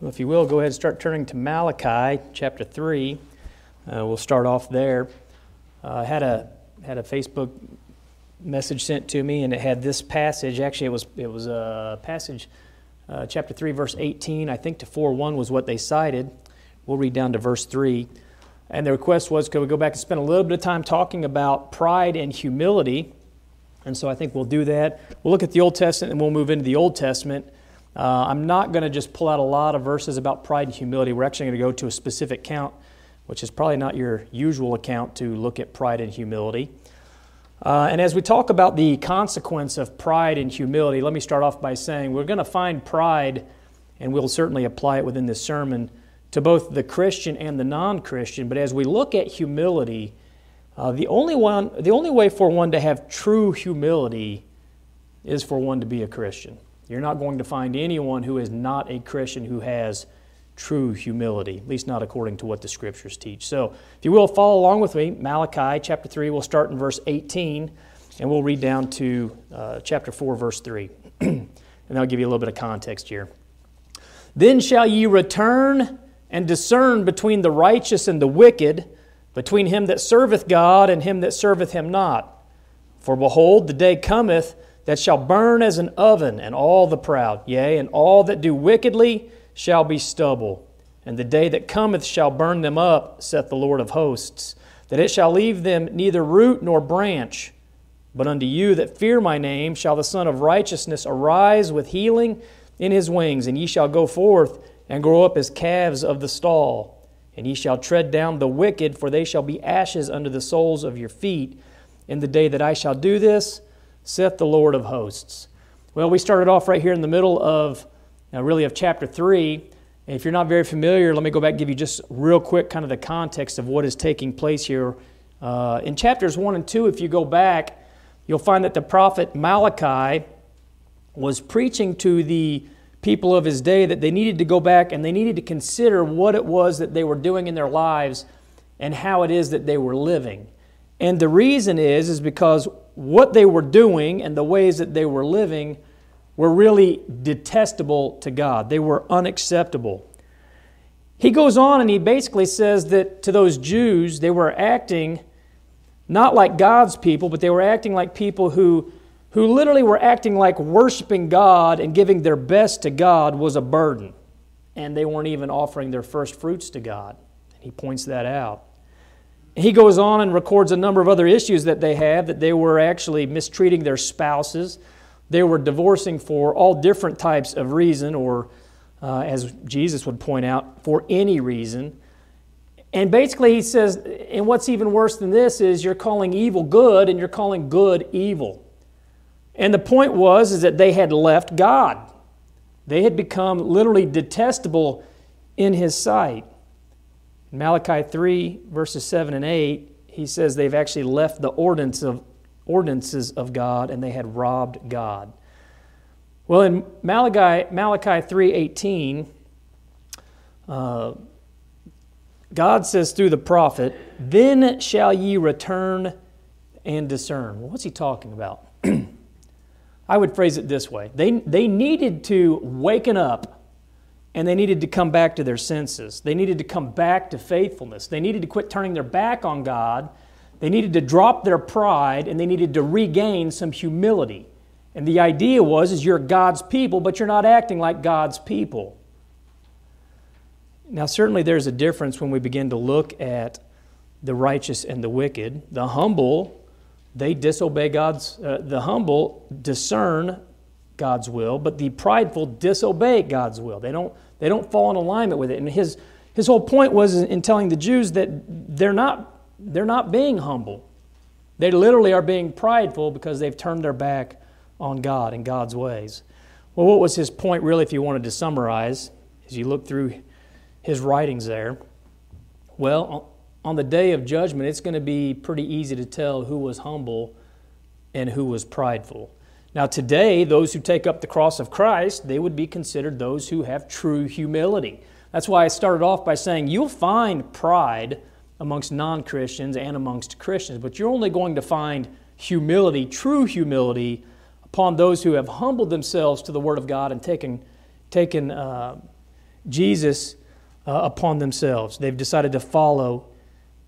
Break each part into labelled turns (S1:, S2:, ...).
S1: Well, if you will, go ahead and start turning to Malachi chapter 3. Uh, we'll start off there. Uh, I had a, had a Facebook message sent to me, and it had this passage. Actually, it was, it was a passage, uh, chapter 3, verse 18, I think to 4 1 was what they cited. We'll read down to verse 3. And the request was could we go back and spend a little bit of time talking about pride and humility? And so I think we'll do that. We'll look at the Old Testament and we'll move into the Old Testament. Uh, I'm not going to just pull out a lot of verses about pride and humility. We're actually going to go to a specific count, which is probably not your usual account to look at pride and humility. Uh, and as we talk about the consequence of pride and humility, let me start off by saying we're going to find pride, and we'll certainly apply it within this sermon, to both the Christian and the non Christian. But as we look at humility, uh, the, only one, the only way for one to have true humility is for one to be a Christian. You're not going to find anyone who is not a Christian who has true humility, at least not according to what the scriptures teach. So, if you will, follow along with me. Malachi chapter 3, we'll start in verse 18, and we'll read down to uh, chapter 4, verse 3. and I'll give you a little bit of context here. Then shall ye return and discern between the righteous and the wicked, between him that serveth God and him that serveth him not. For behold, the day cometh that shall burn as an oven, and all the proud, yea, and all that do wickedly shall be stubble. And the day that cometh shall burn them up, saith the Lord of hosts, that it shall leave them neither root nor branch. But unto you that fear my name shall the Sun of Righteousness arise with healing in his wings, and ye shall go forth and grow up as calves of the stall. And ye shall tread down the wicked, for they shall be ashes under the soles of your feet. In the day that I shall do this, saith the Lord of hosts. Well, we started off right here in the middle of, uh, really, of chapter 3. And if you're not very familiar, let me go back and give you just real quick kind of the context of what is taking place here. Uh, in chapters 1 and 2, if you go back, you'll find that the prophet Malachi was preaching to the people of his day that they needed to go back and they needed to consider what it was that they were doing in their lives and how it is that they were living. And the reason is is because what they were doing and the ways that they were living were really detestable to God. They were unacceptable. He goes on and he basically says that to those Jews, they were acting not like God's people, but they were acting like people who, who literally were acting like worshiping God and giving their best to God was a burden. And they weren't even offering their first fruits to God. And he points that out. He goes on and records a number of other issues that they have that they were actually mistreating their spouses. They were divorcing for all different types of reason, or uh, as Jesus would point out, for any reason. And basically, he says, and what's even worse than this is you're calling evil good and you're calling good evil. And the point was is that they had left God. They had become literally detestable in his sight. In Malachi 3, verses 7 and 8, he says they've actually left the ordinance of, ordinances of God and they had robbed God. Well, in Malachi, Malachi 3.18, uh, God says through the prophet, Then shall ye return and discern. Well, what's he talking about? I would phrase it this way. They, they needed to waken up and they needed to come back to their senses. They needed to come back to faithfulness. They needed to quit turning their back on God. They needed to drop their pride and they needed to regain some humility. And the idea was is you're God's people, but you're not acting like God's people. Now certainly there's a difference when we begin to look at the righteous and the wicked. The humble, they disobey God's uh, the humble discern God's will, but the prideful disobey God's will. They don't, they don't fall in alignment with it. And his, his whole point was in telling the Jews that they're not, they're not being humble. They literally are being prideful because they've turned their back on God and God's ways. Well, what was his point, really, if you wanted to summarize, as you look through his writings there? Well, on the day of judgment, it's going to be pretty easy to tell who was humble and who was prideful. Now, today, those who take up the cross of Christ, they would be considered those who have true humility. That's why I started off by saying you'll find pride amongst non Christians and amongst Christians, but you're only going to find humility, true humility, upon those who have humbled themselves to the Word of God and taken, taken, uh, Jesus uh, upon themselves. They've decided to follow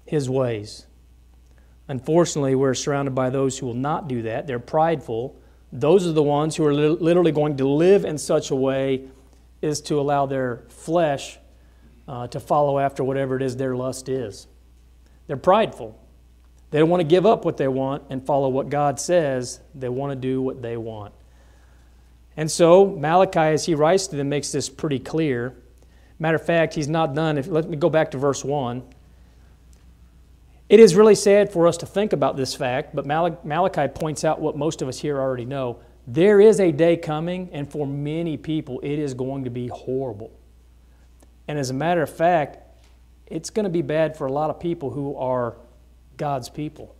S1: his ways. Unfortunately, we're surrounded by those who will not do that. They're prideful. Those are the ones who are literally going to live in such a way as to allow their flesh uh, to follow after whatever it is their lust is. They're prideful. They don't want to give up what they want and follow what God says. They want to do what they want. And so, Malachi, as he writes to them, makes this pretty clear. Matter of fact, he's not done. If, let me go back to verse 1. It is really sad for us to think about this fact, but Malachi points out what most of us here already know. There is a day coming, and for many people, it is going to be horrible. And as a matter of fact, it's going to be bad for a lot of people who are God's people.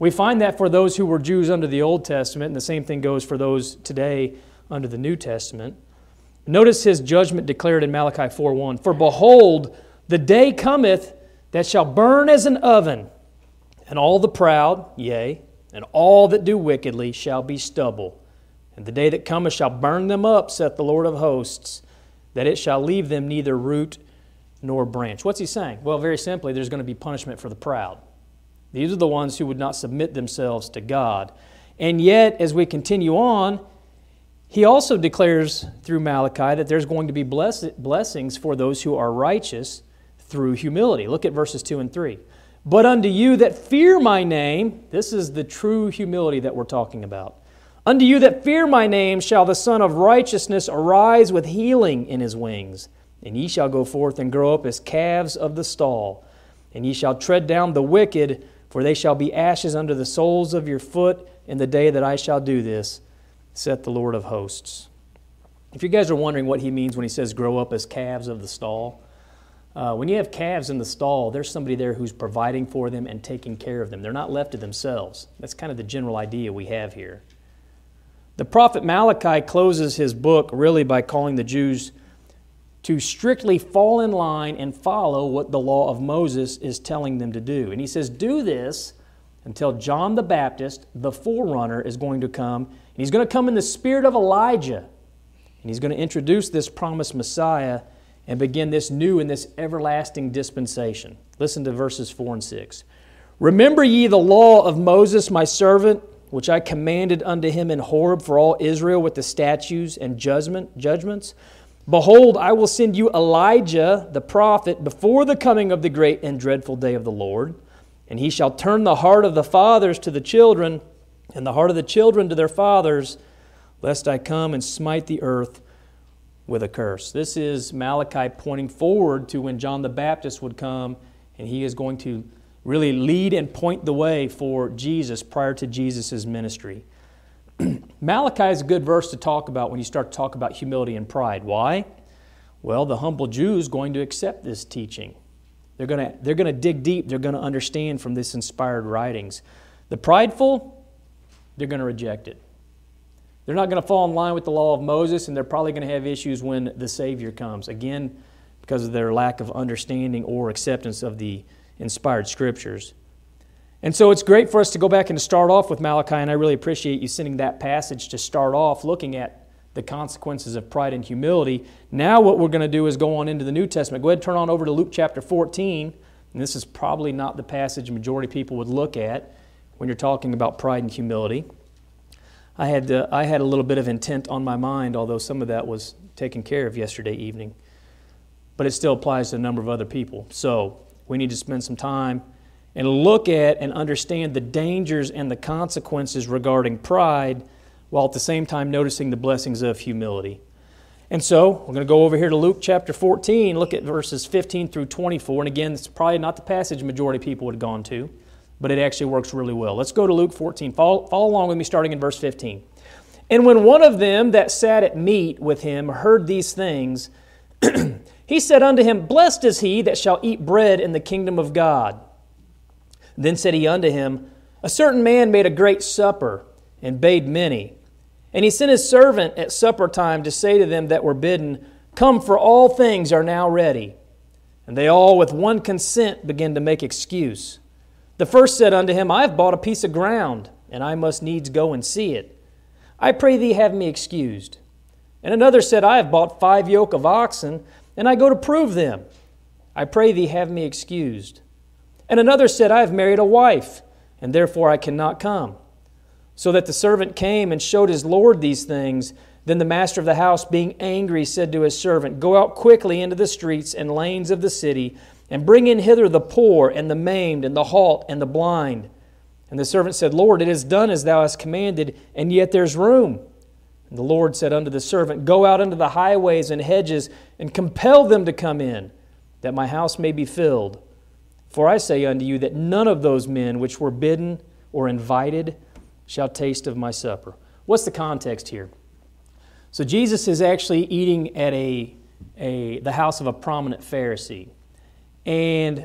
S1: We find that for those who were Jews under the Old Testament, and the same thing goes for those today under the New Testament. Notice his judgment declared in Malachi 4:1. For behold, the day cometh that shall burn as an oven, and all the proud, yea, and all that do wickedly shall be stubble. And the day that cometh shall burn them up, saith the Lord of hosts, that it shall leave them neither root nor branch. What's he saying? Well, very simply, there's going to be punishment for the proud. These are the ones who would not submit themselves to God. And yet, as we continue on, he also declares through Malachi that there's going to be blessings for those who are righteous through humility. Look at verses 2 and 3. But unto you that fear my name, this is the true humility that we're talking about. Unto you that fear my name shall the Sun of Righteousness arise with healing in his wings. And ye shall go forth and grow up as calves of the stall. And ye shall tread down the wicked, for they shall be ashes under the soles of your foot in the day that I shall do this, saith the Lord of hosts. If you guys are wondering what he means when he says grow up as calves of the stall, uh, when you have calves in the stall, there's somebody there who's providing for them and taking care of them. They're not left to themselves. That's kind of the general idea we have here. The prophet Malachi closes his book really by calling the Jews to strictly fall in line and follow what the law of Moses is telling them to do. And he says, Do this until John the Baptist, the forerunner, is going to come. And he's going to come in the spirit of Elijah. And he's going to introduce this promised Messiah and begin this new and this everlasting dispensation. Listen to verses 4 and 6. Remember ye the law of Moses, my servant, which I commanded unto him in Horeb for all Israel with the statutes and judgment, judgments. Behold, I will send you Elijah the prophet before the coming of the great and dreadful day of the Lord. And he shall turn the heart of the fathers to the children, and the heart of the children to their fathers, lest I come and smite the earth with a curse. This is Malachi pointing forward to when John the Baptist would come and he is going to really lead and point the way for Jesus prior to Jesus' ministry. Malachi is a good verse to talk about when you start to talk about humility and pride. Why? Well, the humble Jew is going to accept this teaching. They're going to, they're going to dig deep. They're going to understand from this inspired writings. The prideful, they're going to reject it. They're not going to fall in line with the law of Moses, and they're probably going to have issues when the Savior comes. Again, because of their lack of understanding or acceptance of the inspired scriptures. And so it's great for us to go back and to start off with Malachi, and I really appreciate you sending that passage to start off looking at the consequences of pride and humility. Now, what we're going to do is go on into the New Testament. Go ahead and turn on over to Luke chapter 14. And this is probably not the passage majority people would look at when you're talking about pride and humility. I had, uh, I had a little bit of intent on my mind, although some of that was taken care of yesterday evening. But it still applies to a number of other people. So we need to spend some time and look at and understand the dangers and the consequences regarding pride while at the same time noticing the blessings of humility. And so we're going to go over here to Luke chapter 14, look at verses 15 through 24. And again, it's probably not the passage majority people would have gone to but it actually works really well. Let's go to Luke 14. Follow, follow along with me starting in verse 15. And when one of them that sat at meat with him heard these things, he said unto him, Blessed is he that shall eat bread in the kingdom of God. Then said he unto him, A certain man made a great supper and bade many. And he sent his servant at supper time to say to them that were bidden, Come, for all things are now ready. And they all with one consent began to make excuse. The first said unto him, I have bought a piece of ground, and I must needs go and see it. I pray thee have me excused. And another said, I have bought five yoke of oxen, and I go to prove them. I pray thee, have me excused. And another said, I have married a wife, and therefore I cannot come. So that the servant came and showed his Lord these things. Then the master of the house, being angry, said to his servant, Go out quickly into the streets and lanes of the city, and bring in hither the poor, and the maimed, and the halt, and the blind. And the servant said, Lord, it is done as thou hast commanded, and yet there's room. And the Lord said unto the servant, Go out into the highways and hedges, and compel them to come in, that my house may be filled. For I say unto you that none of those men which were bidden or invited, shall taste of my supper. What's the context here? So Jesus is actually eating at a, a, the house of a prominent Pharisee. And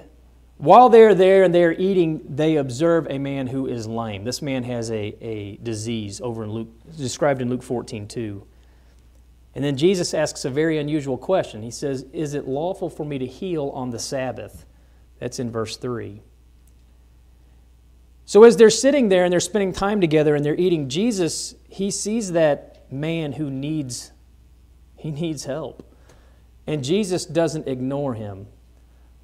S1: while they're there and they're eating, they observe a man who is lame. This man has a, a disease over in Luke, described in Luke 14, 2. And then Jesus asks a very unusual question. He says, Is it lawful for me to heal on the Sabbath? That's in verse 3. So as they're sitting there and they're spending time together and they're eating, Jesus, he sees that man who needs he needs help. And Jesus doesn't ignore him.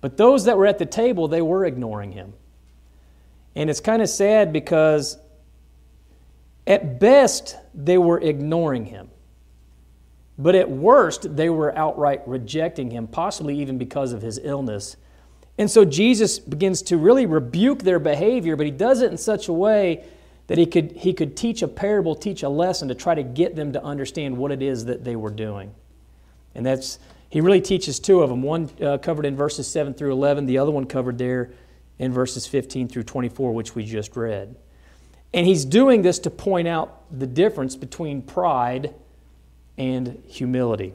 S1: But those that were at the table, they were ignoring him. And it's kind of sad because at best they were ignoring him. But at worst, they were outright rejecting him, possibly even because of his illness and so Jesus begins to really rebuke their behavior, but he does it in such a way that he could, he could teach a parable, teach a lesson to try to get them to understand what it is that they were doing. And that's, he really teaches two of them. One uh, covered in verses 7 through 11, the other one covered there in verses 15 through 24, which we just read. And he's doing this to point out the difference between pride and humility.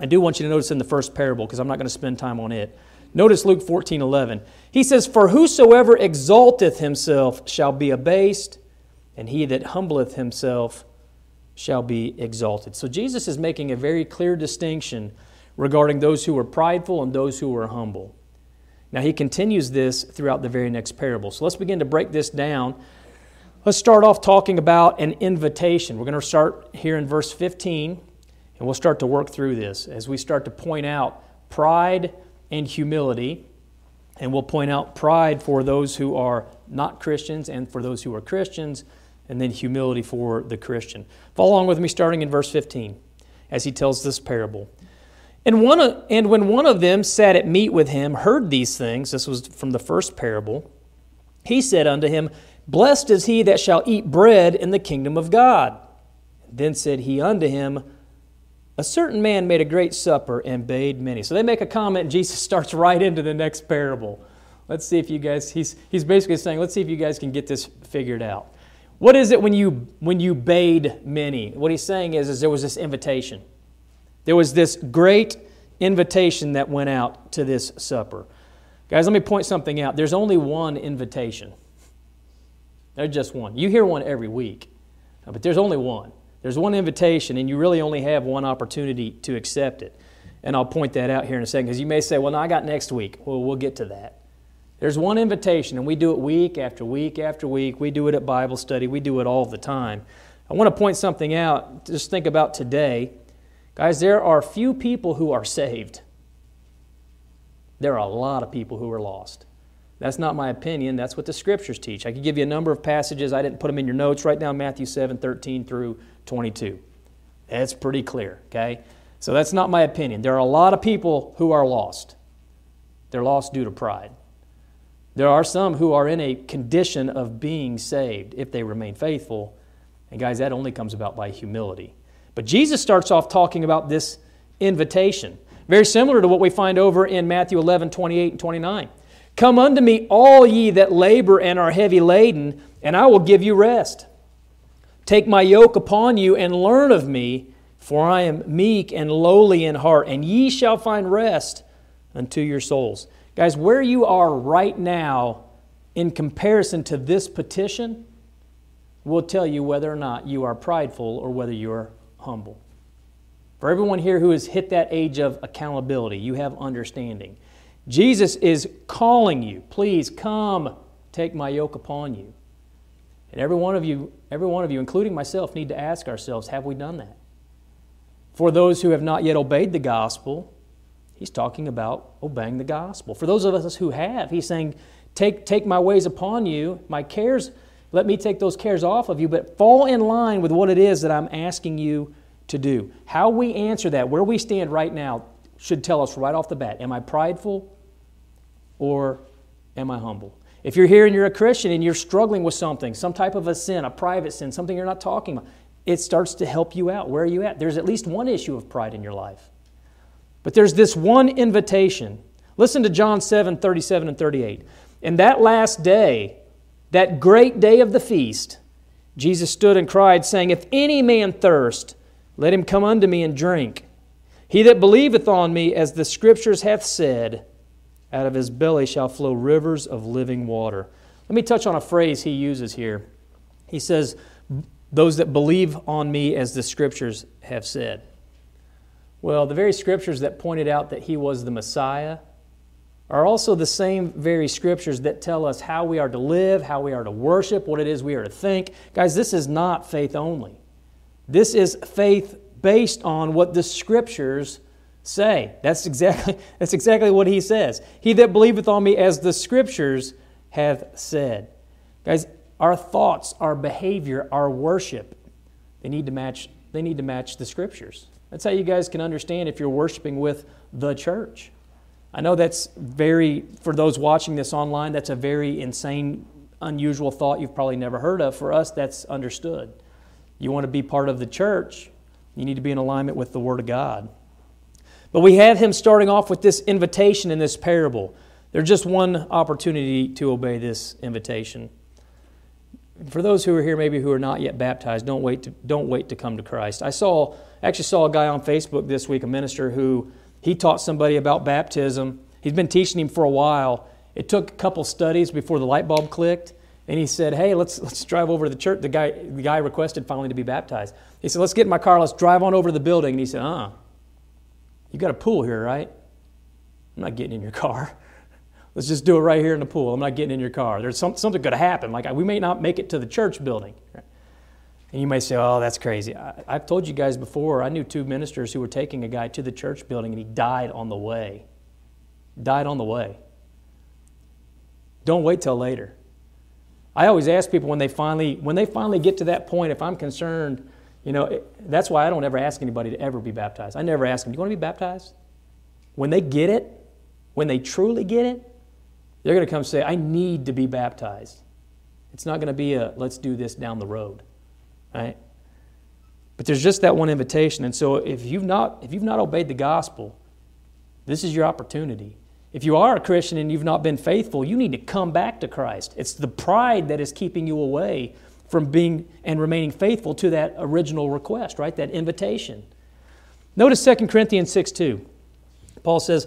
S1: I do want you to notice in the first parable, because I'm not going to spend time on it. Notice Luke 14 11. He says, For whosoever exalteth himself shall be abased, and he that humbleth himself shall be exalted. So Jesus is making a very clear distinction regarding those who were prideful and those who were humble. Now he continues this throughout the very next parable. So let's begin to break this down. Let's start off talking about an invitation. We're going to start here in verse 15, and we'll start to work through this as we start to point out pride and humility. And we'll point out pride for those who are not Christians and for those who are Christians, and then humility for the Christian. Follow along with me starting in verse 15 as he tells this parable. And, one of, and when one of them sat at meat with him, heard these things, this was from the first parable, he said unto him, Blessed is he that shall eat bread in the kingdom of God. Then said he unto him, a certain man made a great supper and bade many. So they make a comment, and Jesus starts right into the next parable. Let's see if you guys, he's, he's basically saying, let's see if you guys can get this figured out. What is it when you, when you bade many? What he's saying is, is there was this invitation. There was this great invitation that went out to this supper. Guys, let me point something out. There's only one invitation. There's just one. You hear one every week, but there's only one. There's one invitation, and you really only have one opportunity to accept it. And I'll point that out here in a second because you may say, well, no, I got next week. Well, we'll get to that. There's one invitation, and we do it week after week after week. We do it at Bible study, we do it all the time. I want to point something out. Just think about today. Guys, there are few people who are saved. There are a lot of people who are lost. That's not my opinion. That's what the scriptures teach. I could give you a number of passages. I didn't put them in your notes. Write down Matthew 7 13 through 22. That's pretty clear, okay? So that's not my opinion. There are a lot of people who are lost. They're lost due to pride. There are some who are in a condition of being saved if they remain faithful. And guys, that only comes about by humility. But Jesus starts off talking about this invitation, very similar to what we find over in Matthew 11 28 and 29. Come unto me, all ye that labor and are heavy laden, and I will give you rest. Take my yoke upon you and learn of me, for I am meek and lowly in heart, and ye shall find rest unto your souls. Guys, where you are right now in comparison to this petition will tell you whether or not you are prideful or whether you are humble. For everyone here who has hit that age of accountability, you have understanding. Jesus is calling you, please come, take my yoke upon you. And every one of you, every one of you, including myself, need to ask ourselves, have we done that? For those who have not yet obeyed the gospel, he's talking about obeying the gospel. For those of us who have, he's saying, Take, take my ways upon you, my cares, let me take those cares off of you, but fall in line with what it is that I'm asking you to do. How we answer that, where we stand right now, should tell us right off the bat Am I prideful or am I humble? If you're here and you're a Christian and you're struggling with something, some type of a sin, a private sin, something you're not talking about, it starts to help you out. Where are you at? There's at least one issue of pride in your life. But there's this one invitation. Listen to John 7 37 and 38. In that last day, that great day of the feast, Jesus stood and cried, saying, If any man thirst, let him come unto me and drink. He that believeth on me, as the Scriptures hath said, out of his belly shall flow rivers of living water. Let me touch on a phrase he uses here. He says, Those that believe on me, as the Scriptures have said. Well, the very Scriptures that pointed out that he was the Messiah are also the same very Scriptures that tell us how we are to live, how we are to worship, what it is we are to think. Guys, this is not faith only. This is faith based on what the scriptures say. That's exactly, that's exactly what he says. He that believeth on me as the scriptures have said. Guys, our thoughts, our behavior, our worship, they need to match, they need to match the scriptures. That's how you guys can understand if you're worshiping with the church. I know that's very, for those watching this online, that's a very insane, unusual thought you've probably never heard of. For us, that's understood. You want to be part of the church, you need to be in alignment with the Word of God. But we have him starting off with this invitation in this parable. There's just one opportunity to obey this invitation. For those who are here, maybe who are not yet baptized, don't wait to, don't wait to come to Christ. I saw, actually saw a guy on Facebook this week, a minister who he taught somebody about baptism. He's been teaching him for a while. It took a couple studies before the light bulb clicked. And he said, Hey, let's, let's drive over to the church. The guy, the guy requested finally to be baptized. He said, Let's get in my car, let's drive on over to the building. And he said, Uh, you got a pool here, right? I'm not getting in your car. Let's just do it right here in the pool. I'm not getting in your car. There's some, something going to happen. Like we may not make it to the church building. And you may say, oh, that's crazy. I, have told you guys before, I knew two ministers who were taking a guy to the church building and he died on the way. Died on the way. Don't wait till later. I always ask people when they finally when they finally get to that point, if I'm concerned, you know, it, that's why I don't ever ask anybody to ever be baptized. I never ask them, "Do you want to be baptized?" When they get it, when they truly get it, they're going to come say, "I need to be baptized." It's not going to be a "Let's do this down the road," right? But there's just that one invitation, and so if you've not if you've not obeyed the gospel, this is your opportunity. If you are a Christian and you've not been faithful, you need to come back to Christ. It's the pride that is keeping you away from being and remaining faithful to that original request, right? That invitation. Notice 2 Corinthians 6 2. Paul says,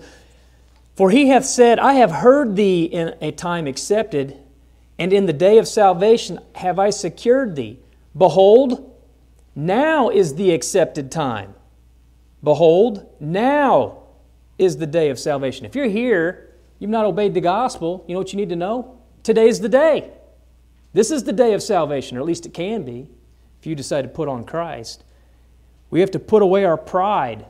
S1: For he hath said, I have heard thee in a time accepted, and in the day of salvation have I secured thee. Behold, now is the accepted time. Behold, now is the day of salvation. If you're here, you've not obeyed the gospel, you know what you need to know? Today's the day. This is the day of salvation, or at least it can be, if you decide to put on Christ. We have to put away our pride.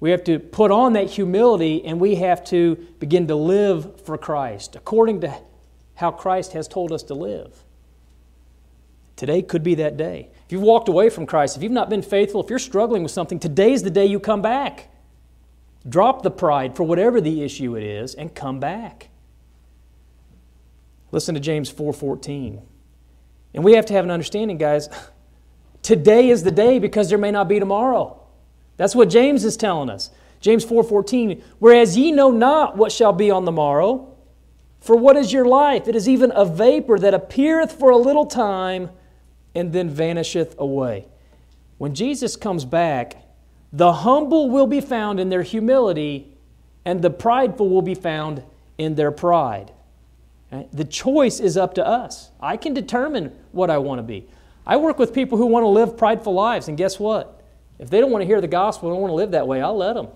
S1: We have to put on that humility, and we have to begin to live for Christ according to how Christ has told us to live. Today could be that day. If you've walked away from Christ, if you've not been faithful, if you're struggling with something, today's the day you come back. Drop the pride for whatever the issue it is and come back. Listen to James 4:14. and we have to have an understanding, guys. Today is the day because there may not be tomorrow. That's what James is telling us. James 4:14, whereas ye know not what shall be on the morrow, for what is your life? It is even a vapor that appeareth for a little time and then vanisheth away. When Jesus comes back, the humble will be found in their humility, and the prideful will be found in their pride. The choice is up to us. I can determine what I want to be. I work with people who want to live prideful lives, and guess what? If they don't want to hear the gospel, don't want to live that way, I'll let them.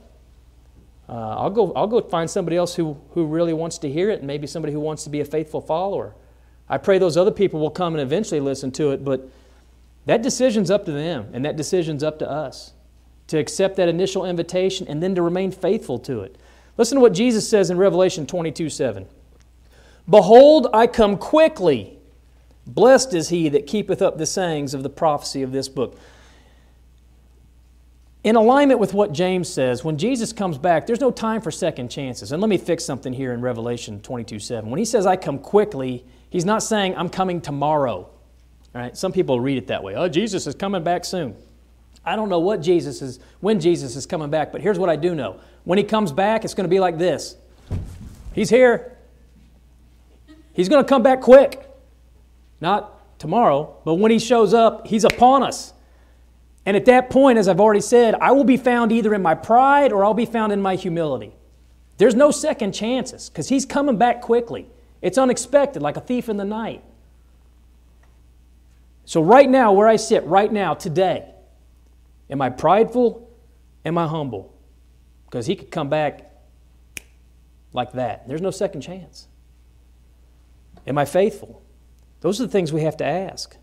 S1: Uh, I'll, go, I'll go find somebody else who, who really wants to hear it, and maybe somebody who wants to be a faithful follower. I pray those other people will come and eventually listen to it, but that decision's up to them, and that decision's up to us. to accept that initial invitation and then to remain faithful to it. Listen to what Jesus says in Revelation 22 7. Behold, I come quickly. Blessed is he that keepeth up the sayings of the prophecy of this book. In alignment with what James says, when Jesus comes back, there's no time for second chances. And let me fix something here in Revelation 22 7. When he says, I come quickly, he's not saying, I'm coming tomorrow. All right? Some people read it that way. Oh, Jesus is coming back soon. I don't know what Jesus is, when Jesus is coming back, but here's what I do know. When he comes back, it's going to be like this He's here. He's going to come back quick. Not tomorrow, but when he shows up, he's upon us. And at that point, as I've already said, I will be found either in my pride or I'll be found in my humility. There's no second chances because he's coming back quickly. It's unexpected, like a thief in the night. So, right now, where I sit, right now, today, am I prideful? Am I humble? Because he could come back like that. There's no second chance. Am I faithful? Those are the things we have to ask.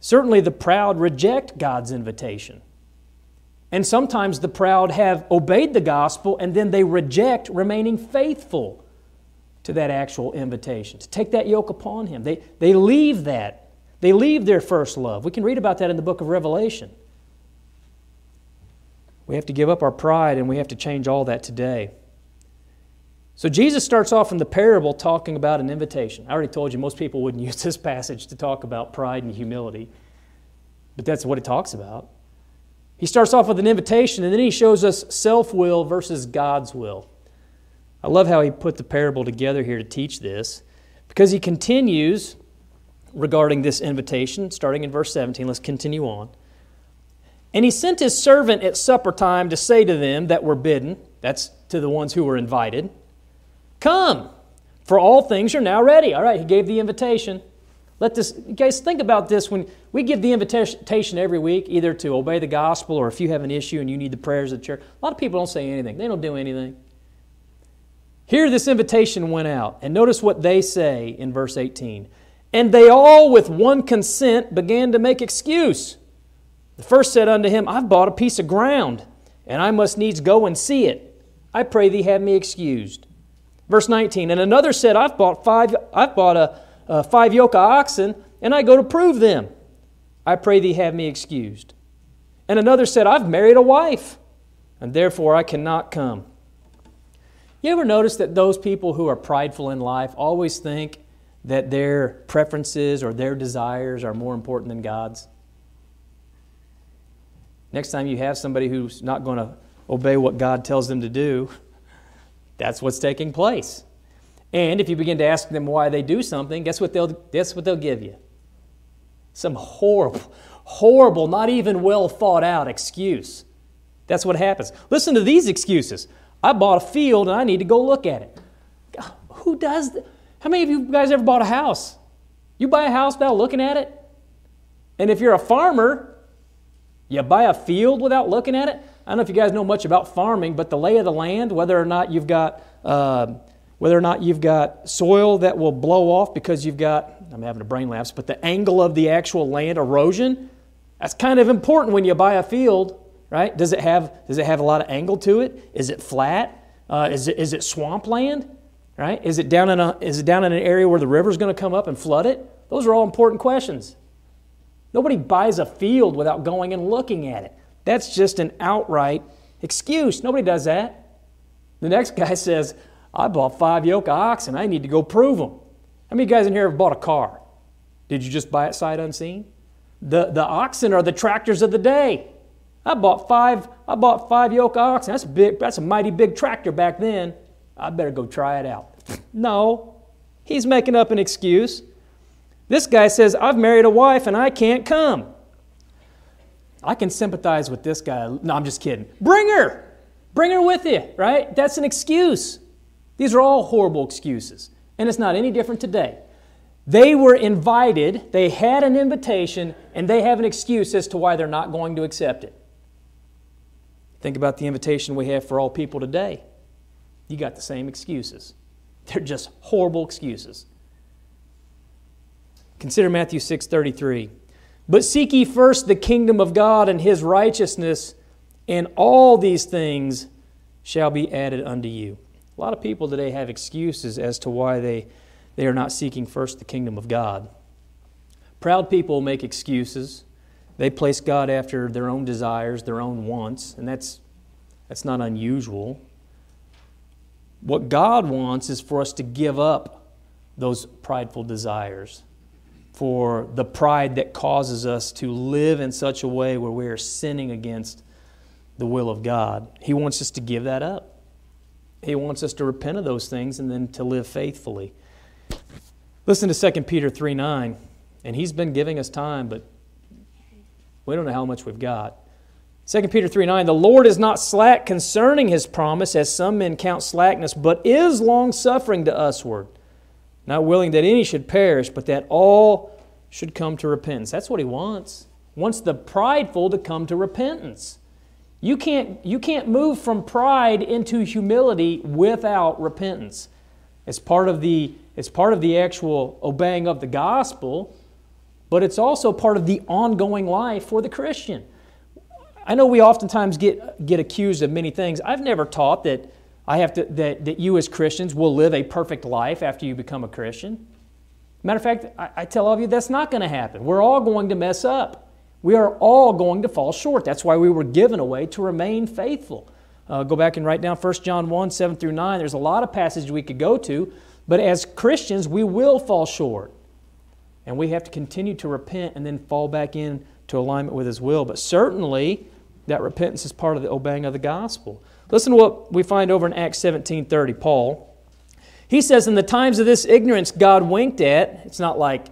S1: Certainly, the proud reject God's invitation. And sometimes the proud have obeyed the gospel and then they reject remaining faithful to that actual invitation, to take that yoke upon Him. They, they leave that. They leave their first love. We can read about that in the book of Revelation. We have to give up our pride and we have to change all that today. So Jesus starts off in the parable talking about an invitation. I already told you most people wouldn't use this passage to talk about pride and humility, but that's what it talks about. He starts off with an invitation and then he shows us self will versus God's will. I love how he put the parable together here to teach this because he continues regarding this invitation, starting in verse 17. Let's continue on. And he sent his servant at supper time to say to them that were bidden, that's to the ones who were invited, Come, for all things are now ready. All right, he gave the invitation. Let this, guys, think about this. When we give the invitation every week, either to obey the gospel or if you have an issue and you need the prayers of the church, a lot of people don't say anything. They don't do anything. Here, this invitation went out, and notice what they say in verse 18. And they all, with one consent, began to make excuse. The first said unto him, I've bought a piece of ground, and I must needs go and see it. I pray thee have me excused. Verse 19, and another said, I've bought five, I've bought a, a five yoke of oxen, and I go to prove them. I pray thee have me excused. And another said, I've married a wife, and therefore I cannot come. You ever notice that those people who are prideful in life always think that their preferences or their desires are more important than God's? Next time you have somebody who's not going to obey what God tells them to do, that's what's taking place. And if you begin to ask them why they do something, guess what they'll, guess what they'll give you? Some horrible, horrible, not even well thought out excuse. That's what happens. Listen to these excuses. I bought a field and I need to go look at it. who does that? How many of you guys ever bought a house? You buy a house without looking at it? And if you're a farmer, you buy a field without looking at it? I don't know if you guys know much about farming, but the lay of the land, whether or not you've got uh, whether or not you've got soil that will blow off because you've got I'm having a brain lapse, but the angle of the actual land erosion, that's kind of important when you buy a field, right? Does it have does it have a lot of angle to it? Is it flat? Uh, is it is it swampland? Right? Is it down in a is it down in an area where the river's going to come up and flood it? Those are all important questions. Nobody buys a field without going and looking at it. That's just an outright excuse. Nobody does that. The next guy says, I bought five yoke of oxen. I need to go prove them. How many guys in here have bought a car? Did you just buy it sight unseen? The, the oxen are the tractors of the day. I bought five, I bought five yoke oxen. That's a big, that's a mighty big tractor back then. I better go try it out. no, he's making up an excuse. This guy says, I've married a wife and I can't come. I can sympathize with this guy. No, I'm just kidding. Bring her. Bring her with you, right? That's an excuse. These are all horrible excuses. And it's not any different today. They were invited, they had an invitation, and they have an excuse as to why they're not going to accept it. Think about the invitation we have for all people today. You got the same excuses. They're just horrible excuses. Consider Matthew 6:33. But seek ye first the kingdom of God and his righteousness, and all these things shall be added unto you. A lot of people today have excuses as to why they, they are not seeking first the kingdom of God. Proud people make excuses. They place God after their own desires, their own wants, and that's, that's not unusual. What God wants is for us to give up those prideful desires, for the pride that causes us to live in such a way where we are sinning against the will of God. He wants us to give that up. He wants us to repent of those things and then to live faithfully. Listen to 2 Peter 3 9. And he's been giving us time, but we don't know how much we've got. 2 Peter 3 9, the Lord is not slack concerning his promise, as some men count slackness, but is long suffering to usward, not willing that any should perish, but that all should come to repentance. That's what he wants. Wants the prideful to come to repentance. You can't, you can't move from pride into humility without repentance. It's part of the, it's part of the actual obeying of the gospel, but it's also part of the ongoing life for the Christian. I know we oftentimes get, get accused of many things. I've never taught that, I have to, that, that you as Christians will live a perfect life after you become a Christian. Matter of fact, I, I tell all of you that's not going to happen. We're all going to mess up. We are all going to fall short. That's why we were given away to remain faithful. Uh, go back and write down 1 John 1 7 through 9. There's a lot of passages we could go to, but as Christians, we will fall short. And we have to continue to repent and then fall back in to alignment with His will. But certainly, that repentance is part of the obeying of the gospel. Listen to what we find over in Acts 17:30, Paul. He says, In the times of this ignorance God winked at, it's not like,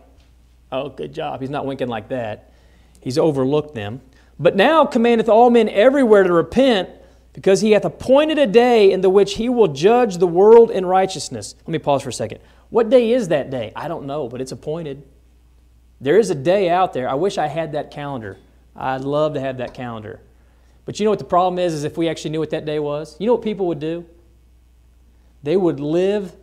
S1: oh, good job. He's not winking like that. He's overlooked them. But now commandeth all men everywhere to repent, because he hath appointed a day in the which he will judge the world in righteousness. Let me pause for a second. What day is that day? I don't know, but it's appointed. There is a day out there. I wish I had that calendar. I'd love to have that calendar. But you know what the problem is, is if we actually knew what that day was? You know what people would do? They would live,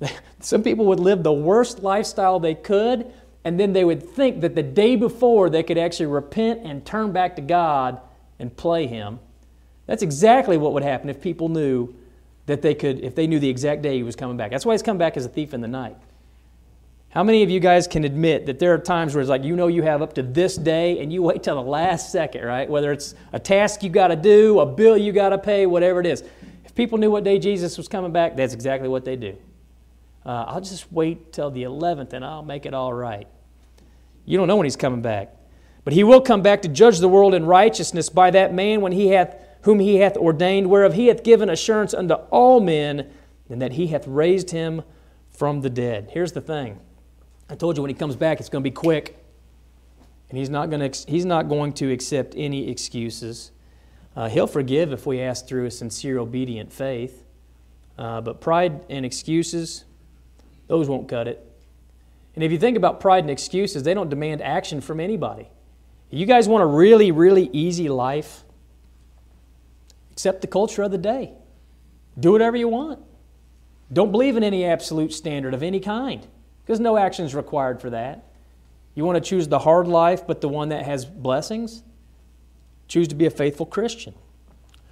S1: some people would live the worst lifestyle they could and then they would think that the day before they could actually repent and turn back to God and play Him. That's exactly what would happen if people knew that they could, if they knew the exact day He was coming back. That's why He's come back as a thief in the night. How many of you guys can admit that there are times where it's like you know you have up to this day and you wait till the last second, right? Whether it's a task you got to do, a bill you got to pay, whatever it is. If people knew what day Jesus was coming back, that's exactly what they do. Uh, I'll just wait till the 11th and I'll make it all right. You don't know when he's coming back. But he will come back to judge the world in righteousness by that man when he hath, whom he hath ordained, whereof he hath given assurance unto all men, and that he hath raised him from the dead. Here's the thing I told you when he comes back, it's going to be quick. And he's not, going to, he's not going to accept any excuses. Uh, he'll forgive if we ask through a sincere, obedient faith. Uh, but pride and excuses, those won't cut it. And if you think about pride and excuses, they don't demand action from anybody. You guys want a really, really easy life? Accept the culture of the day. Do whatever you want. Don't believe in any absolute standard of any kind because no action is required for that. You want to choose the hard life, but the one that has blessings? Choose to be a faithful Christian.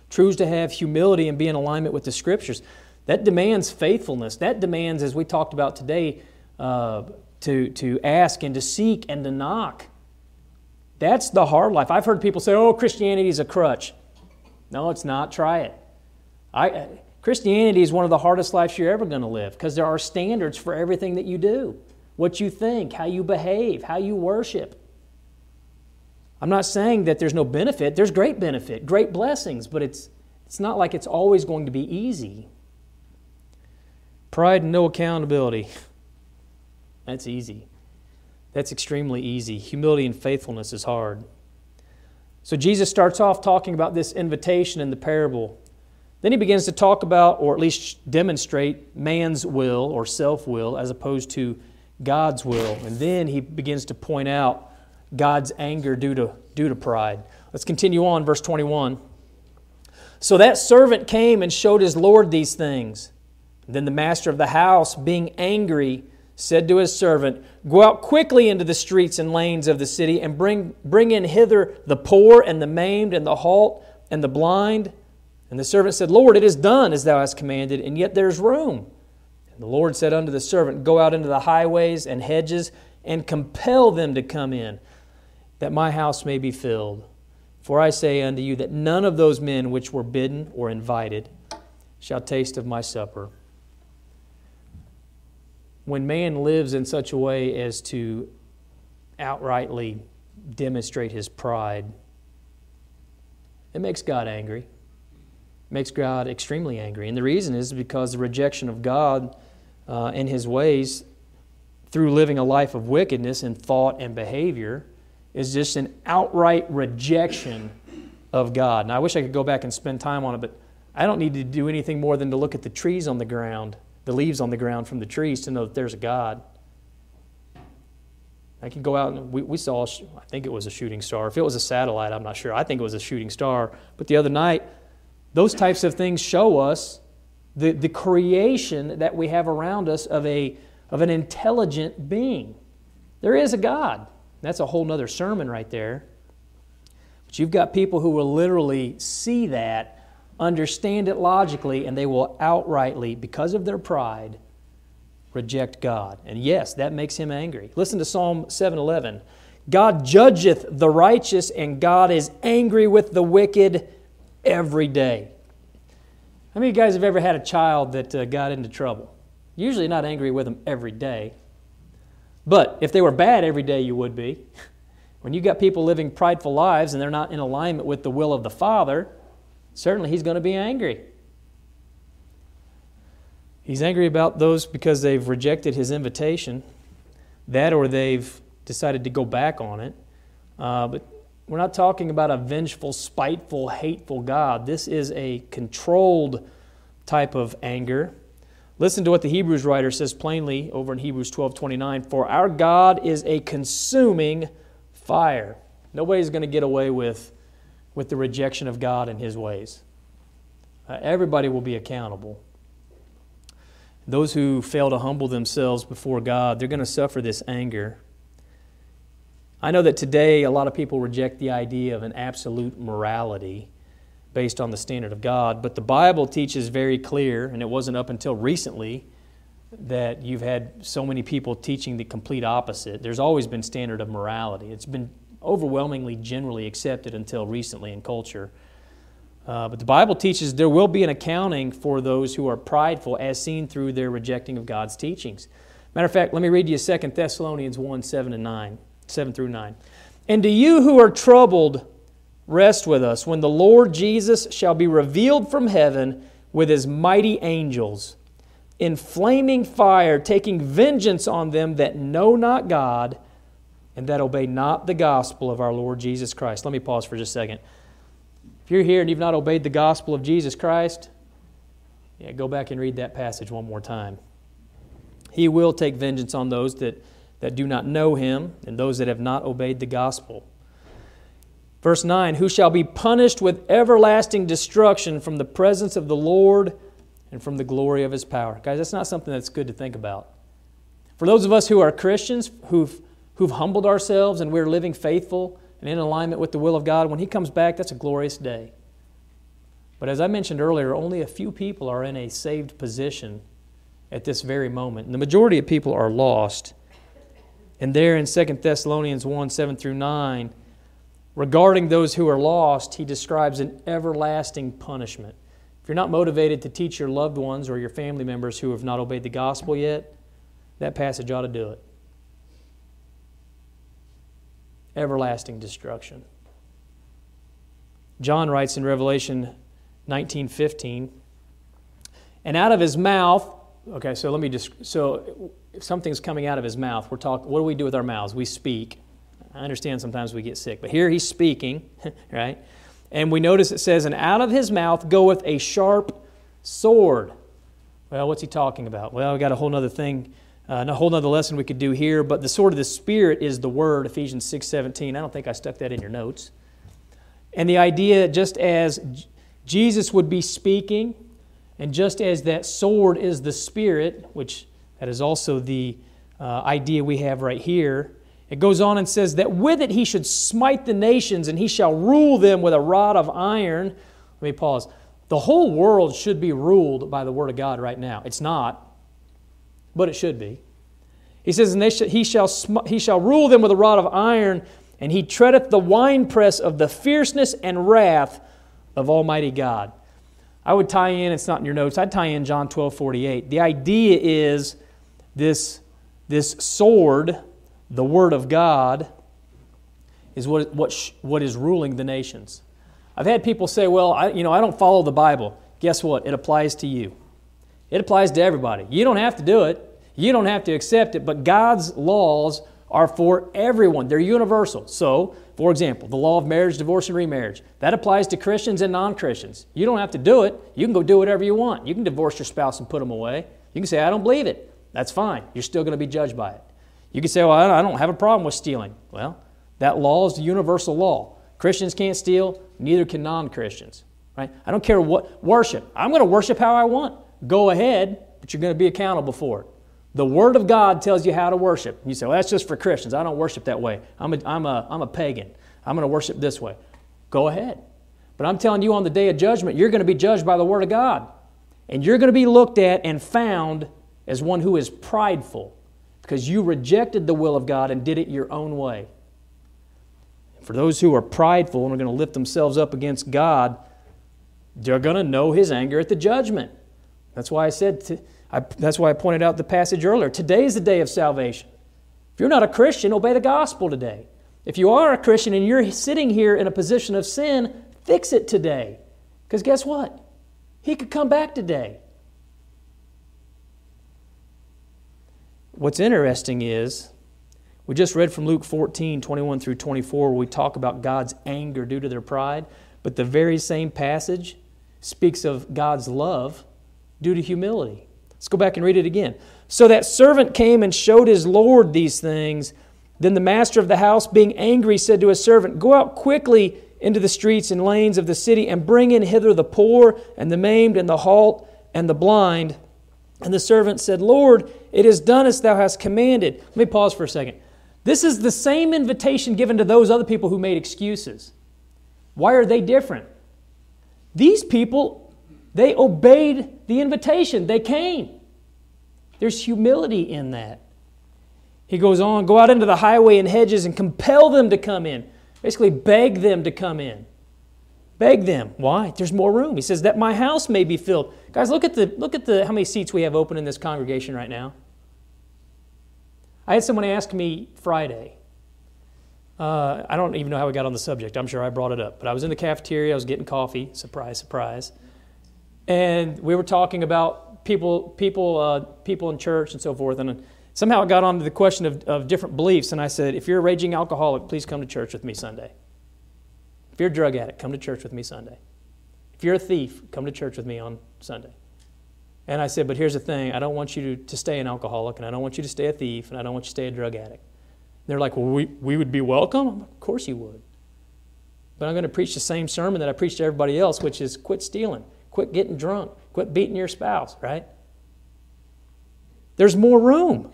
S1: Choose to have humility and be in alignment with the Scriptures. That demands faithfulness. That demands, as we talked about today, uh, to, to ask and to seek and to knock. That's the hard life. I've heard people say, oh, Christianity is a crutch. No, it's not. Try it. I, Christianity is one of the hardest lives you're ever going to live because there are standards for everything that you do what you think, how you behave, how you worship. I'm not saying that there's no benefit. There's great benefit, great blessings, but it's, it's not like it's always going to be easy. Pride and no accountability. That's easy. That's extremely easy. Humility and faithfulness is hard. So Jesus starts off talking about this invitation in the parable. Then he begins to talk about, or at least demonstrate, man's will or self will as opposed to God's will. And then he begins to point out God's anger due to, due to pride. Let's continue on, verse 21. So that servant came and showed his Lord these things. Then the master of the house, being angry, said to his servant, Go out quickly into the streets and lanes of the city, and bring, bring in hither the poor and the maimed and the halt, and the blind? And the servant said, Lord, it is done as thou hast commanded, and yet there's room. And the Lord said unto the servant, Go out into the highways and hedges, and compel them to come in, that my house may be filled. For I say unto you that none of those men which were bidden or invited shall taste of my supper. When man lives in such a way as to outrightly demonstrate his pride, it makes God angry. Makes God extremely angry. And the reason is because the rejection of God uh, and his ways through living a life of wickedness in thought and behavior is just an outright rejection of God. Now, I wish I could go back and spend time on it, but I don't need to do anything more than to look at the trees on the ground, the leaves on the ground from the trees to know that there's a God. I can go out and we, we saw, I think it was a shooting star. If it was a satellite, I'm not sure. I think it was a shooting star. But the other night, those types of things show us the, the creation that we have around us of, a, of an intelligent being. There is a God. That's a whole other sermon right there. But you've got people who will literally see that, understand it logically, and they will outrightly, because of their pride, reject God. And yes, that makes him angry. Listen to Psalm 7:11. God judgeth the righteous and God is angry with the wicked every day. How many of you guys have ever had a child that uh, got into trouble? Usually not angry with them every day. But if they were bad every day, you would be. When you've got people living prideful lives and they're not in alignment with the will of the Father, certainly He's going to be angry. He's angry about those because they've rejected His invitation, that or they've decided to go back on it. Uh, but we're not talking about a vengeful, spiteful, hateful God. This is a controlled type of anger Listen to what the Hebrews writer says plainly over in Hebrews 12 29. For our God is a consuming fire. Nobody's going to get away with, with the rejection of God and his ways. Uh, everybody will be accountable. Those who fail to humble themselves before God, they're going to suffer this anger. I know that today a lot of people reject the idea of an absolute morality based on the standard of God. But the Bible teaches very clear, and it wasn't up until recently that you've had so many people teaching the complete opposite. There's always been standard of morality. It's been overwhelmingly generally accepted until recently in culture. Uh, but the Bible teaches there will be an accounting for those who are prideful as seen through their rejecting of God's teachings. Matter of fact, let me read you 2 Thessalonians 1 7 and 9, 7 through 9. And to you who are troubled, rest with us when the Lord Jesus shall be revealed from heaven with his mighty angels in flaming fire, taking vengeance on them that know not God and that obey not the gospel of our Lord Jesus Christ. Let me pause for just a second. If you're here and you've not obeyed the gospel of Jesus Christ, yeah, go back and read that passage one more time. He will take vengeance on those that, that do not know him and those that have not obeyed the gospel. Verse 9 Who shall be punished with everlasting destruction from the presence of the Lord and from the glory of his power. Guys, that's not something that's good to think about. For those of us who are Christians, who've, who've humbled ourselves and we're living faithful and in alignment with the will of God, when he comes back, that's a glorious day. But as I mentioned earlier, only a few people are in a saved position at this very moment. And the majority of people are lost. And there in 2 Thessalonians 1 7 through 9, Regarding those who are lost, he describes an everlasting punishment. If you're not motivated to teach your loved ones or your family members who have not obeyed the gospel yet, that passage ought to do it. Everlasting destruction. John writes in Revelation 19:15, and out of his mouth, okay, so let me just so if something's coming out of his mouth, we're talking what do we do with our mouths? We speak. I understand sometimes we get sick, but here he's speaking, right? And we notice it says, And out of his mouth goeth a sharp sword. Well, what's he talking about? Well, we got a whole other thing, uh, a whole other lesson we could do here, but the sword of the Spirit is the word, Ephesians 6 17. I don't think I stuck that in your notes. And the idea, just as Jesus would be speaking, and just as that sword is the Spirit, which that is also the uh, idea we have right here, It goes on and says that with it he should smite the nations and he shall rule them with a rod of iron. Let me pause. The whole world should be ruled by the Word of God right now. It's not, but it should be. He says, and sh- he, shall sm- he shall rule them with a rod of iron, and he treadeth the winepress of the fierceness and wrath of Almighty God. I would tie in, it's not in your notes, I'd tie in John 12 48. The idea is this, this sword the Word of God is what, what, what is ruling the nations. I've had people say, well, I, you know, I don't follow the Bible. Guess what? It applies to you. It applies to everybody. You don't have to do it. You don't have to accept it, but God's laws are for everyone. They're universal. So, for example, the law of marriage, divorce, and remarriage. That applies to Christians and non Christians. You don't have to do it. You can go do whatever you want. You can divorce your spouse and put them away. You can say, I don't believe it. That's fine. You're still going to be judged by it. You can say, well, I don't have a problem with stealing. Well, that law is the universal law. Christians can't steal, neither can non Christians. Right? I don't care what worship. I'm going to worship how I want. Go ahead, but you're going to be accountable for it. The Word of God tells you how to worship. You say, well, that's just for Christians. I don't worship that way. I'm a, I'm a, I'm a pagan. I'm going to worship this way. Go ahead. But I'm telling you, on the day of judgment, you're going to be judged by the Word of God. And you're going to be looked at and found as one who is prideful because you rejected the will of God and did it your own way. For those who are prideful and are going to lift themselves up against God, they're going to know His anger at the judgment. That's why I said, to, I, that's why I pointed out the passage earlier. Today is the day of salvation. If you're not a Christian, obey the gospel today. If you are a Christian and you're sitting here in a position of sin, fix it today. Because guess what? He could come back today. What's interesting is we just read from Luke 14, 21 through 24, where we talk about God's anger due to their pride, but the very same passage speaks of God's love due to humility. Let's go back and read it again. So that servant came and showed his Lord these things. Then the master of the house, being angry, said to his servant, Go out quickly into the streets and lanes of the city and bring in hither the poor and the maimed and the halt and the blind. And the servant said, Lord, it is done as thou hast commanded. Let me pause for a second. This is the same invitation given to those other people who made excuses. Why are they different? These people, they obeyed the invitation, they came. There's humility in that. He goes on, go out into the highway and hedges and compel them to come in. Basically, beg them to come in. Beg them. Why? There's more room. He says that my house may be filled. Guys, look at the look at the how many seats we have open in this congregation right now. I had someone ask me Friday. Uh, I don't even know how we got on the subject. I'm sure I brought it up, but I was in the cafeteria. I was getting coffee. Surprise, surprise. And we were talking about people, people, uh, people in church and so forth. And somehow it got onto the question of, of different beliefs. And I said, if you're a raging alcoholic, please come to church with me Sunday. If you're a drug addict, come to church with me Sunday. If you're a thief, come to church with me on Sunday. And I said, but here's the thing I don't want you to, to stay an alcoholic, and I don't want you to stay a thief, and I don't want you to stay a drug addict. And they're like, well, we, we would be welcome? Like, of course you would. But I'm going to preach the same sermon that I preach to everybody else, which is quit stealing, quit getting drunk, quit beating your spouse, right? There's more room.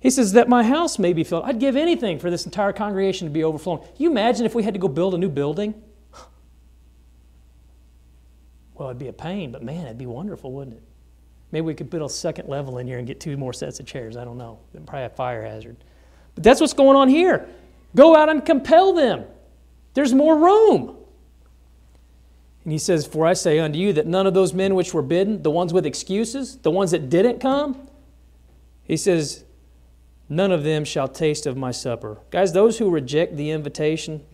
S1: He says, That my house may be filled. I'd give anything for this entire congregation to be overflowing. You imagine if we had to go build a new building? Well, it'd be a pain, but man, it'd be wonderful, wouldn't it? Maybe we could put a second level in here and get two more sets of chairs. I don't know. Probably a fire hazard. But that's what's going on here. Go out and compel them. There's more room. And he says, For I say unto you that none of those men which were bidden, the ones with excuses, the ones that didn't come, he says, none of them shall taste of my supper. Guys, those who reject the invitation,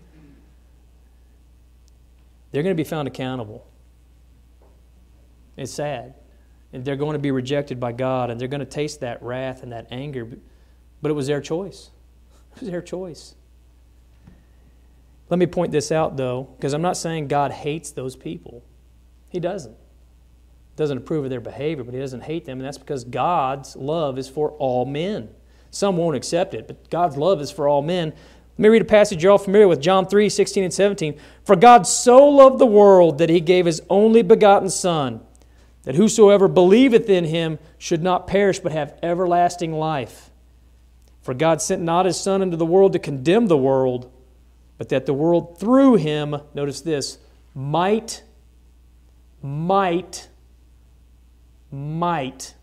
S1: they're going to be found accountable. It's sad. And they're going to be rejected by God, and they're going to taste that wrath and that anger. But it was their choice. It was their choice. Let me point this out, though, because I'm not saying God hates those people. He doesn't. Doesn't approve of their behavior, but He doesn't hate them, and that's because God's love is for all men. Some won't accept it, but God's love is for all men. Let me read a passage you're all familiar with, John 3 16 and 17. For God so loved the world that He gave His only begotten Son that whosoever believeth in him should not perish but have everlasting life. For God sent not his Son into the world to condemn the world, but that the world through him, notice this, might, might, might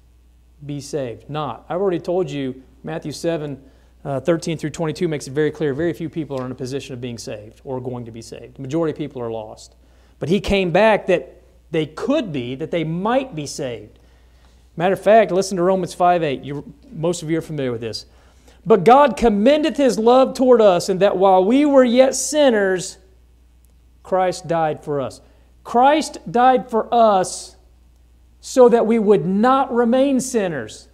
S1: be saved. Not. I've already told you, Matthew 7, uh, 13 through 22 makes it very clear very few people are in a position of being saved or going to be saved. The majority of people are lost. But he came back that they could be, that they might be saved. Matter of fact, listen to Romans 5 8. You, most of you are familiar with this. But God commendeth his love toward us, in that while we were yet sinners, Christ died for us. Christ died for us so that we would not remain sinners.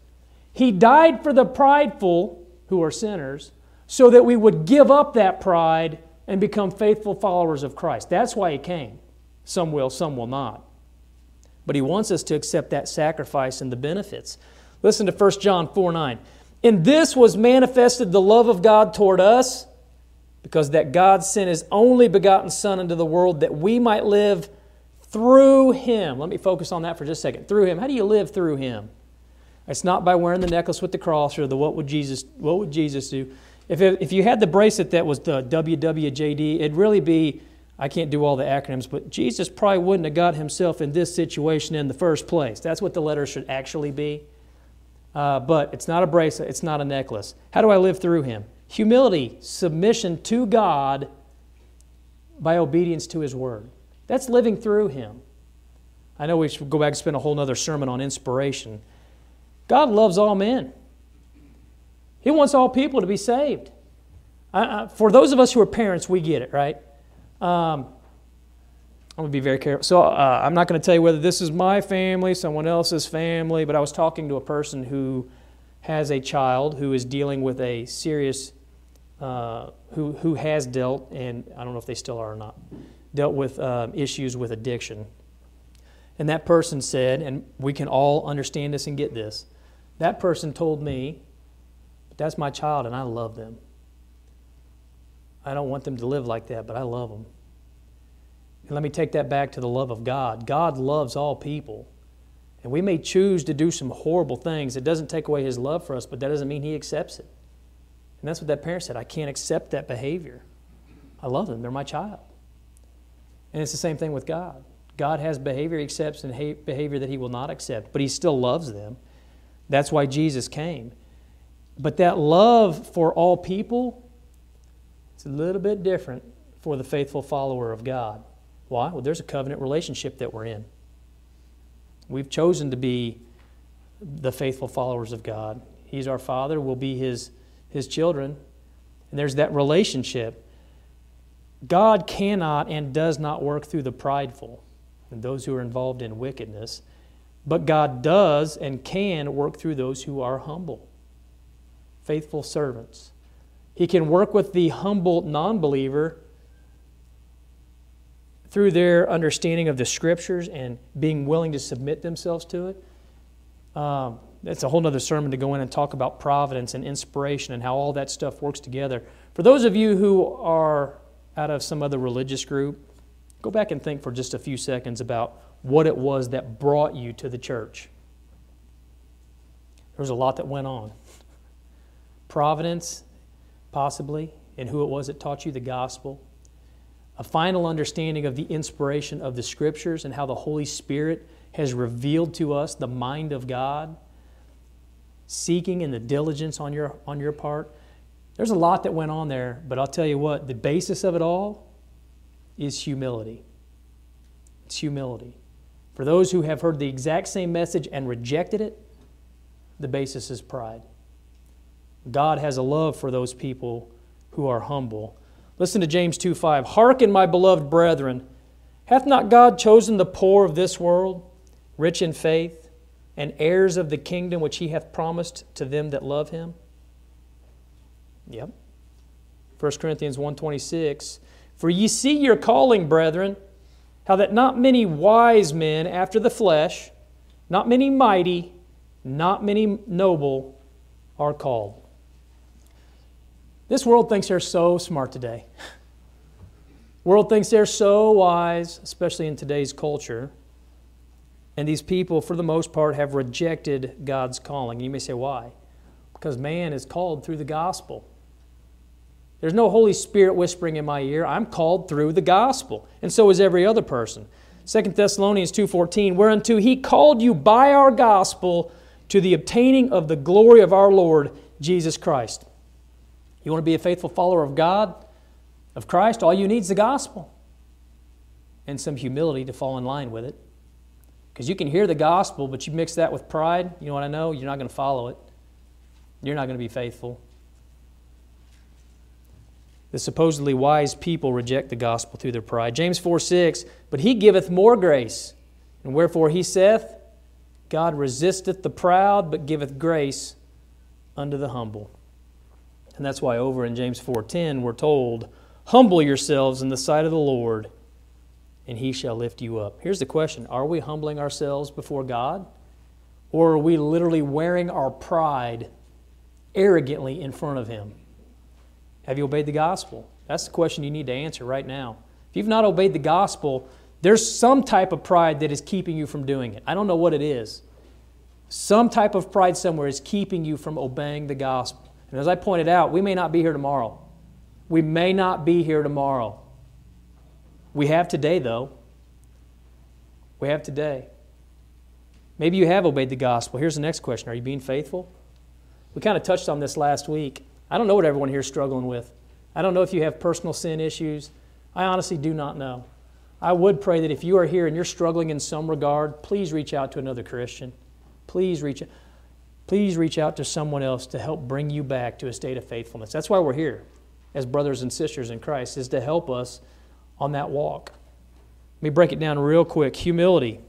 S1: He died for the prideful, who are sinners, so that we would give up that pride and become faithful followers of Christ. That's why He came. Some will, some will not. But He wants us to accept that sacrifice and the benefits. Listen to 1 John 4 9. In this was manifested the love of God toward us, because that God sent his only begotten Son into the world that we might live through him. Let me focus on that for just a second. Through him. How do you live through him? It's not by wearing the necklace with the cross or the what would Jesus, what would Jesus do? If, it, if you had the bracelet that was the WWJD, it'd really be, I can't do all the acronyms, but Jesus probably wouldn't have got himself in this situation in the first place. That's what the letter should actually be. Uh, but it's not a bracelet, it's not a necklace. How do I live through him? Humility, submission to God by obedience to his word. That's living through him. I know we should go back and spend a whole other sermon on inspiration. God loves all men. He wants all people to be saved. for those of us who are parents, we get it, right? Um, I'm going to be very careful. So uh, I'm not going to tell you whether this is my family, someone else's family, but I was talking to a person who has a child who is dealing with a serious, uh, who, who has dealt, and I don't know if they still are or not, dealt with uh, issues with addiction. And that person said, and we can all understand this and get this, that person told me, that's my child and I love them. I don't want them to live like that, but I love them. And let me take that back to the love of God. God loves all people. And we may choose to do some horrible things. It doesn't take away His love for us, but that doesn't mean He accepts it. And that's what that parent said. I can't accept that behavior. I love them, they're my child. And it's the same thing with God. God has behavior He accepts and behavior that He will not accept, but He still loves them. That's why Jesus came. But that love for all people, a little bit different for the faithful follower of God. Why? Well, there's a covenant relationship that we're in. We've chosen to be the faithful followers of God. He's our Father, we'll be His, his children. And there's that relationship. God cannot and does not work through the prideful and those who are involved in wickedness, but God does and can work through those who are humble, faithful servants. He can work with the humble non believer through their understanding of the scriptures and being willing to submit themselves to it. Um, that's a whole other sermon to go in and talk about providence and inspiration and how all that stuff works together. For those of you who are out of some other religious group, go back and think for just a few seconds about what it was that brought you to the church. There was a lot that went on. Providence, possibly, and who it was that taught you the gospel a final understanding of the inspiration of the Scriptures and how the Holy Spirit has revealed to us the mind of God, seeking and the diligence on your, on your part. There's a lot that went on there, but I'll tell you what, the basis of it all is humility. It's humility. For those who have heard the exact same message and rejected it, the basis is pride. God has a love for those people who are humble Listen to James 2 5. Hearken, my beloved brethren, hath not God chosen the poor of this world, rich in faith, and heirs of the kingdom which he hath promised to them that love him? Yep. 1 Corinthians 1.26 For ye see your calling, brethren, how that not many wise men after the flesh, not many mighty, not many noble are called. This world thinks they're so smart today. world thinks they're so wise, especially in today's culture. And these people, for the most part, have rejected God's calling. You may say, why? Because man is called through the gospel. There's no Holy Spirit whispering in my ear. I'm called through the gospel, and so is every other person. 2 Thessalonians 2:14 whereunto he called you by our gospel to the obtaining of the glory of our Lord Jesus Christ. You want to be a faithful follower of God, of Christ, all you need is the gospel and some humility to fall in line with it. Because you can hear the gospel, but you mix that with pride, you know what I know? You're not going to follow it. You're not going to be faithful. The supposedly wise people reject the gospel through their pride. James 4 6, but he giveth more grace. And wherefore he saith, God resisteth the proud, but giveth grace unto the humble. And that's why over in James 4:10 we're told, "Humble yourselves in the sight of the Lord, and he shall lift you up." Here's the question, are we humbling ourselves before God? Or are we literally wearing our pride arrogantly in front of him? Have you obeyed the gospel? That's the question you need to answer right now. If you've not obeyed the gospel, there's some type of pride that is keeping you from doing it. I don't know what it is. Some type of pride somewhere is keeping you from obeying the gospel. And as I pointed out, we may not be here tomorrow. We may not be here tomorrow. We have today, though. We have today. Maybe you have obeyed the gospel. Here's the next question Are you being faithful? We kind of touched on this last week. I don't know what everyone here is struggling with. I don't know if you have personal sin issues. I honestly do not know. I would pray that if you are here and you're struggling in some regard, please reach out to another Christian. Please reach out. Please reach out to someone else to help bring you back to a state of faithfulness. That's why we're here as brothers and sisters in Christ, is to help us on that walk. Let me break it down real quick. Humility.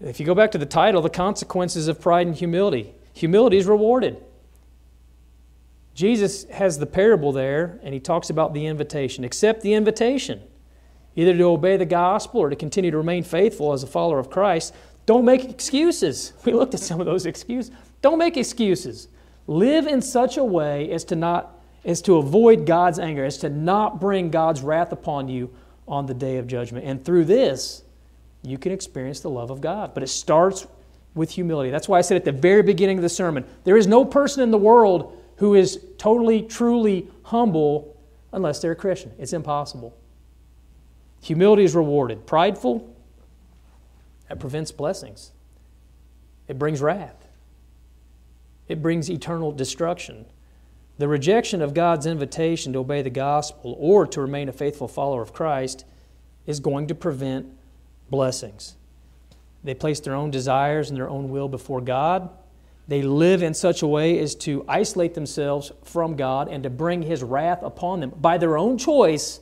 S1: If you go back to the title, the consequences of pride and humility. Humility is rewarded. Jesus has the parable there, and he talks about the invitation. Accept the invitation, either to obey the gospel or to continue to remain faithful as a follower of Christ. Don't make excuses. We looked at some of those excuses. Don't make excuses. Live in such a way as to not as to avoid God's anger, as to not bring God's wrath upon you on the day of judgment. And through this, you can experience the love of God. But it starts with humility. That's why I said at the very beginning of the sermon, there is no person in the world who is totally, truly humble unless they're a Christian. It's impossible. Humility is rewarded. Prideful, that prevents blessings. It brings wrath. It brings eternal destruction. The rejection of God's invitation to obey the gospel or to remain a faithful follower of Christ is going to prevent blessings. They place their own desires and their own will before God they live in such a way as to isolate themselves from God and to bring His wrath upon them by their own choice.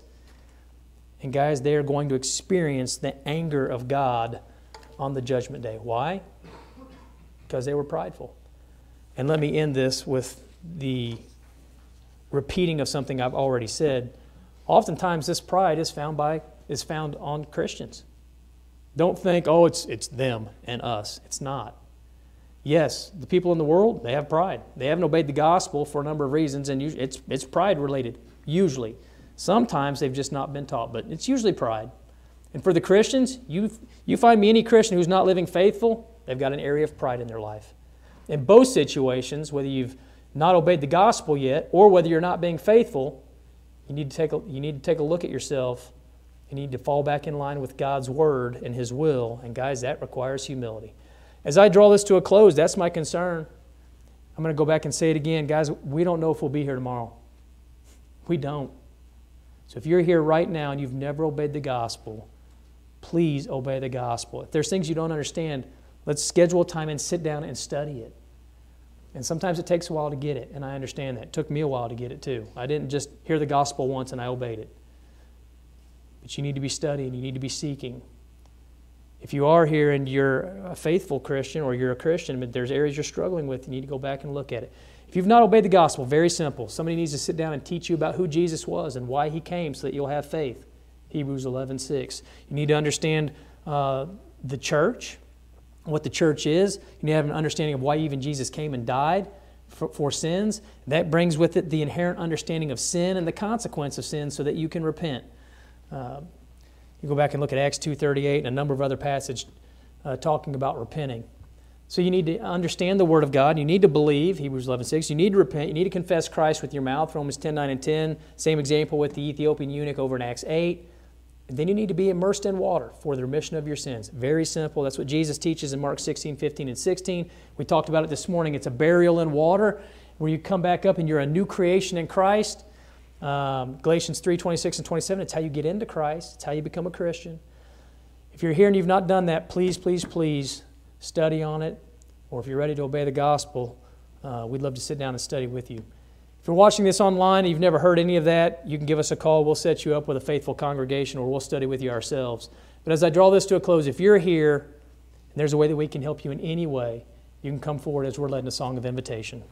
S1: And guys, they are going to experience the anger of God on the judgment day. Why? Because they were prideful. And let me end this with the repeating of something I've already said. Oftentimes, this pride is found by is found on Christians. Don't think, oh, it's it's them and us. It's not. Yes, the people in the world, they have pride. They haven't obeyed the gospel for a number of reasons, and it's, it's pride related, usually. Sometimes they've just not been taught, but it's usually pride. And for the Christians, you, you find me any Christian who's not living faithful, they've got an area of pride in their life. In both situations, whether you've not obeyed the gospel yet or whether you're not being faithful, you need to take a, you need to take a look at yourself. You need to fall back in line with God's word and His will. And guys, that requires humility. As I draw this to a close, that's my concern. I'm going to go back and say it again. Guys, we don't know if we'll be here tomorrow. We don't. So if you're here right now and you've never obeyed the gospel, please obey the gospel. If there's things you don't understand, let's schedule time and sit down and study it. And sometimes it takes a while to get it, and I understand that. It took me a while to get it too. I didn't just hear the gospel once and I obeyed it. But you need to be studying, you need to be seeking. If you are here and you're a faithful Christian or you're a Christian, but there's areas you're struggling with, you need to go back and look at it. If you've not obeyed the gospel, very simple. Somebody needs to sit down and teach you about who Jesus was and why he came so that you'll have faith. Hebrews 11 6. You need to understand uh, the church, what the church is. You need to have an understanding of why even Jesus came and died for, for sins. That brings with it the inherent understanding of sin and the consequence of sin so that you can repent. Uh, you go back and look at Acts 2.38 and a number of other passages uh, talking about repenting. So you need to understand the Word of God. You need to believe, Hebrews 11 6. You need to repent. You need to confess Christ with your mouth, Romans 10 9 and 10. Same example with the Ethiopian eunuch over in Acts 8. And then you need to be immersed in water for the remission of your sins. Very simple. That's what Jesus teaches in Mark 16, 15, and 16. We talked about it this morning. It's a burial in water where you come back up and you're a new creation in Christ. Um, Galatians 3, 26 and 27. It's how you get into Christ, it's how you become a Christian. If you're here and you've not done that, please, please, please study on it. Or if you're ready to obey the gospel, uh, we'd love to sit down and study with you. If you're watching this online and you've never heard any of that, you can give us a call. We'll set you up with a faithful congregation or we'll study with you ourselves. But as I draw this to a close, if you're here and there's a way that we can help you in any way, you can come forward as we're led in a song of invitation.